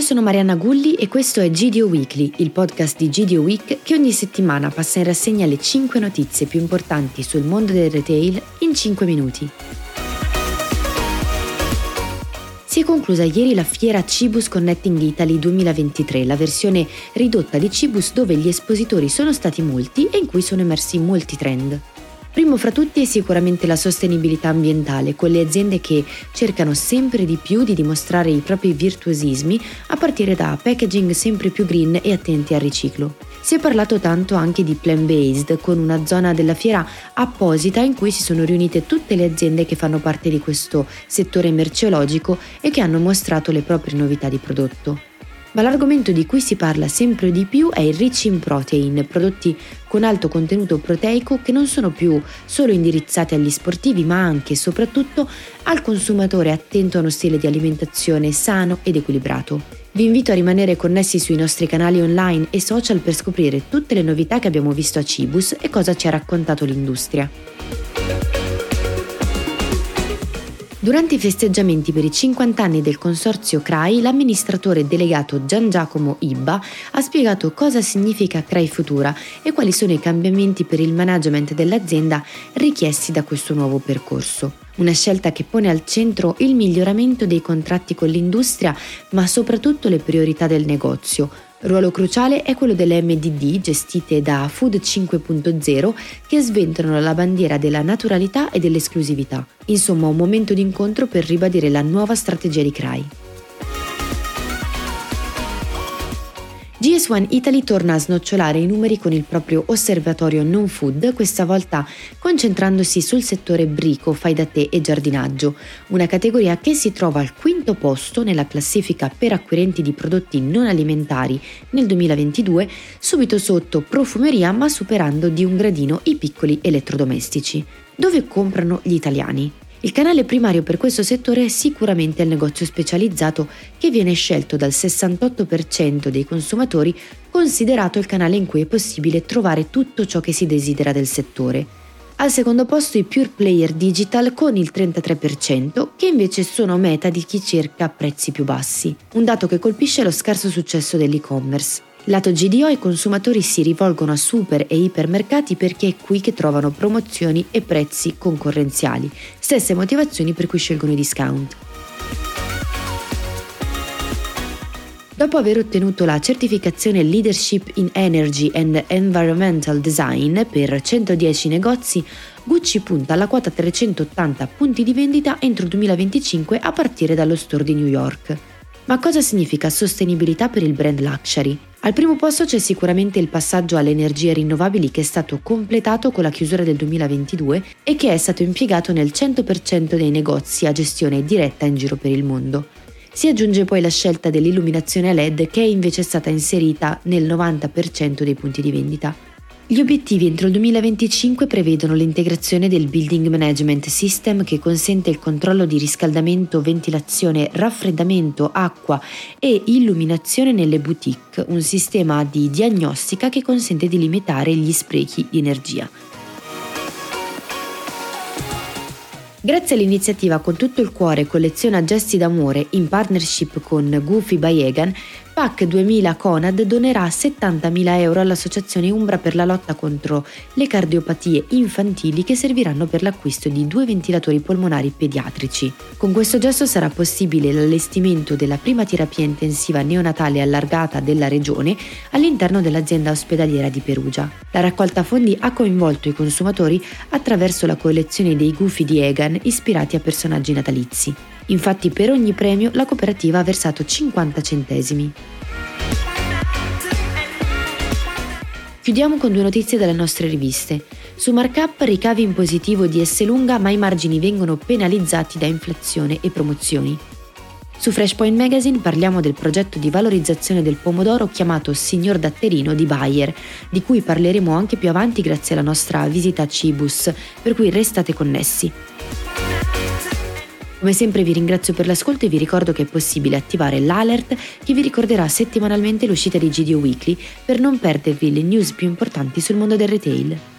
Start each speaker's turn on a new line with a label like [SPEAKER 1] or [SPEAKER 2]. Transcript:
[SPEAKER 1] sono Marianna Gulli e questo è GDO Weekly, il podcast di GDO Week che ogni settimana passa in rassegna le 5 notizie più importanti sul mondo del retail in 5 minuti. Si è conclusa ieri la fiera Cibus Connecting Italy 2023, la versione ridotta di Cibus dove gli espositori sono stati molti e in cui sono emersi molti trend. Primo fra tutti è sicuramente la sostenibilità ambientale, con le aziende che cercano sempre di più di dimostrare i propri virtuosismi a partire da packaging sempre più green e attenti al riciclo. Si è parlato tanto anche di plant-based, con una zona della fiera apposita in cui si sono riunite tutte le aziende che fanno parte di questo settore merceologico e che hanno mostrato le proprie novità di prodotto ma l'argomento di cui si parla sempre di più è il rich in protein, prodotti con alto contenuto proteico che non sono più solo indirizzati agli sportivi, ma anche e soprattutto al consumatore attento a uno stile di alimentazione sano ed equilibrato. Vi invito a rimanere connessi sui nostri canali online e social per scoprire tutte le novità che abbiamo visto a Cibus e cosa ci ha raccontato l'industria. Durante i festeggiamenti per i 50 anni del consorzio CRAI, l'amministratore delegato Gian Giacomo Ibba ha spiegato cosa significa CRAI Futura e quali sono i cambiamenti per il management dell'azienda richiesti da questo nuovo percorso. Una scelta che pone al centro il miglioramento dei contratti con l'industria, ma soprattutto le priorità del negozio, Ruolo cruciale è quello delle MDD gestite da Food 5.0 che sventano la bandiera della naturalità e dell'esclusività. Insomma, un momento d'incontro per ribadire la nuova strategia di CRAI. GS1 Italy torna a snocciolare i numeri con il proprio osservatorio non food, questa volta concentrandosi sul settore brico, fai da te e giardinaggio, una categoria che si trova al quinto posto nella classifica per acquirenti di prodotti non alimentari nel 2022, subito sotto profumeria ma superando di un gradino i piccoli elettrodomestici. Dove comprano gli italiani? Il canale primario per questo settore è sicuramente il negozio specializzato che viene scelto dal 68% dei consumatori considerato il canale in cui è possibile trovare tutto ciò che si desidera del settore. Al secondo posto i pure player digital con il 33%, che invece sono meta di chi cerca prezzi più bassi, un dato che colpisce lo scarso successo dell'e-commerce. Lato GDO i consumatori si rivolgono a super e ipermercati perché è qui che trovano promozioni e prezzi concorrenziali, stesse motivazioni per cui scelgono i discount. Dopo aver ottenuto la certificazione Leadership in Energy and Environmental Design per 110 negozi, Gucci punta alla quota 380 punti di vendita entro il 2025 a partire dallo store di New York. Ma cosa significa sostenibilità per il brand luxury? Al primo posto c'è sicuramente il passaggio alle energie rinnovabili che è stato completato con la chiusura del 2022 e che è stato impiegato nel 100% dei negozi a gestione diretta in giro per il mondo. Si aggiunge poi la scelta dell'illuminazione a LED che è invece stata inserita nel 90% dei punti di vendita. Gli obiettivi entro il 2025 prevedono l'integrazione del Building Management System che consente il controllo di riscaldamento, ventilazione, raffreddamento, acqua e illuminazione nelle boutique, un sistema di diagnostica che consente di limitare gli sprechi di energia. Grazie all'iniziativa Con tutto il cuore colleziona gesti d'amore in partnership con Goofy by Egan, PAC 2000 Conad donerà 70.000 euro all'Associazione Umbra per la lotta contro le cardiopatie infantili che serviranno per l'acquisto di due ventilatori polmonari pediatrici. Con questo gesto sarà possibile l'allestimento della prima terapia intensiva neonatale allargata della regione all'interno dell'azienda ospedaliera di Perugia. La raccolta fondi ha coinvolto i consumatori attraverso la collezione dei gufi di Egan ispirati a personaggi natalizi. Infatti per ogni premio la cooperativa ha versato 50 centesimi. Chiudiamo con due notizie dalle nostre riviste. Su markup ricavi in positivo di S lunga ma i margini vengono penalizzati da inflazione e promozioni. Su Freshpoint Magazine parliamo del progetto di valorizzazione del pomodoro chiamato Signor Datterino di Bayer, di cui parleremo anche più avanti grazie alla nostra visita a Cibus, per cui restate connessi. Come sempre vi ringrazio per l'ascolto e vi ricordo che è possibile attivare l'alert che vi ricorderà settimanalmente l'uscita di GDO Weekly per non perdervi le news più importanti sul mondo del retail.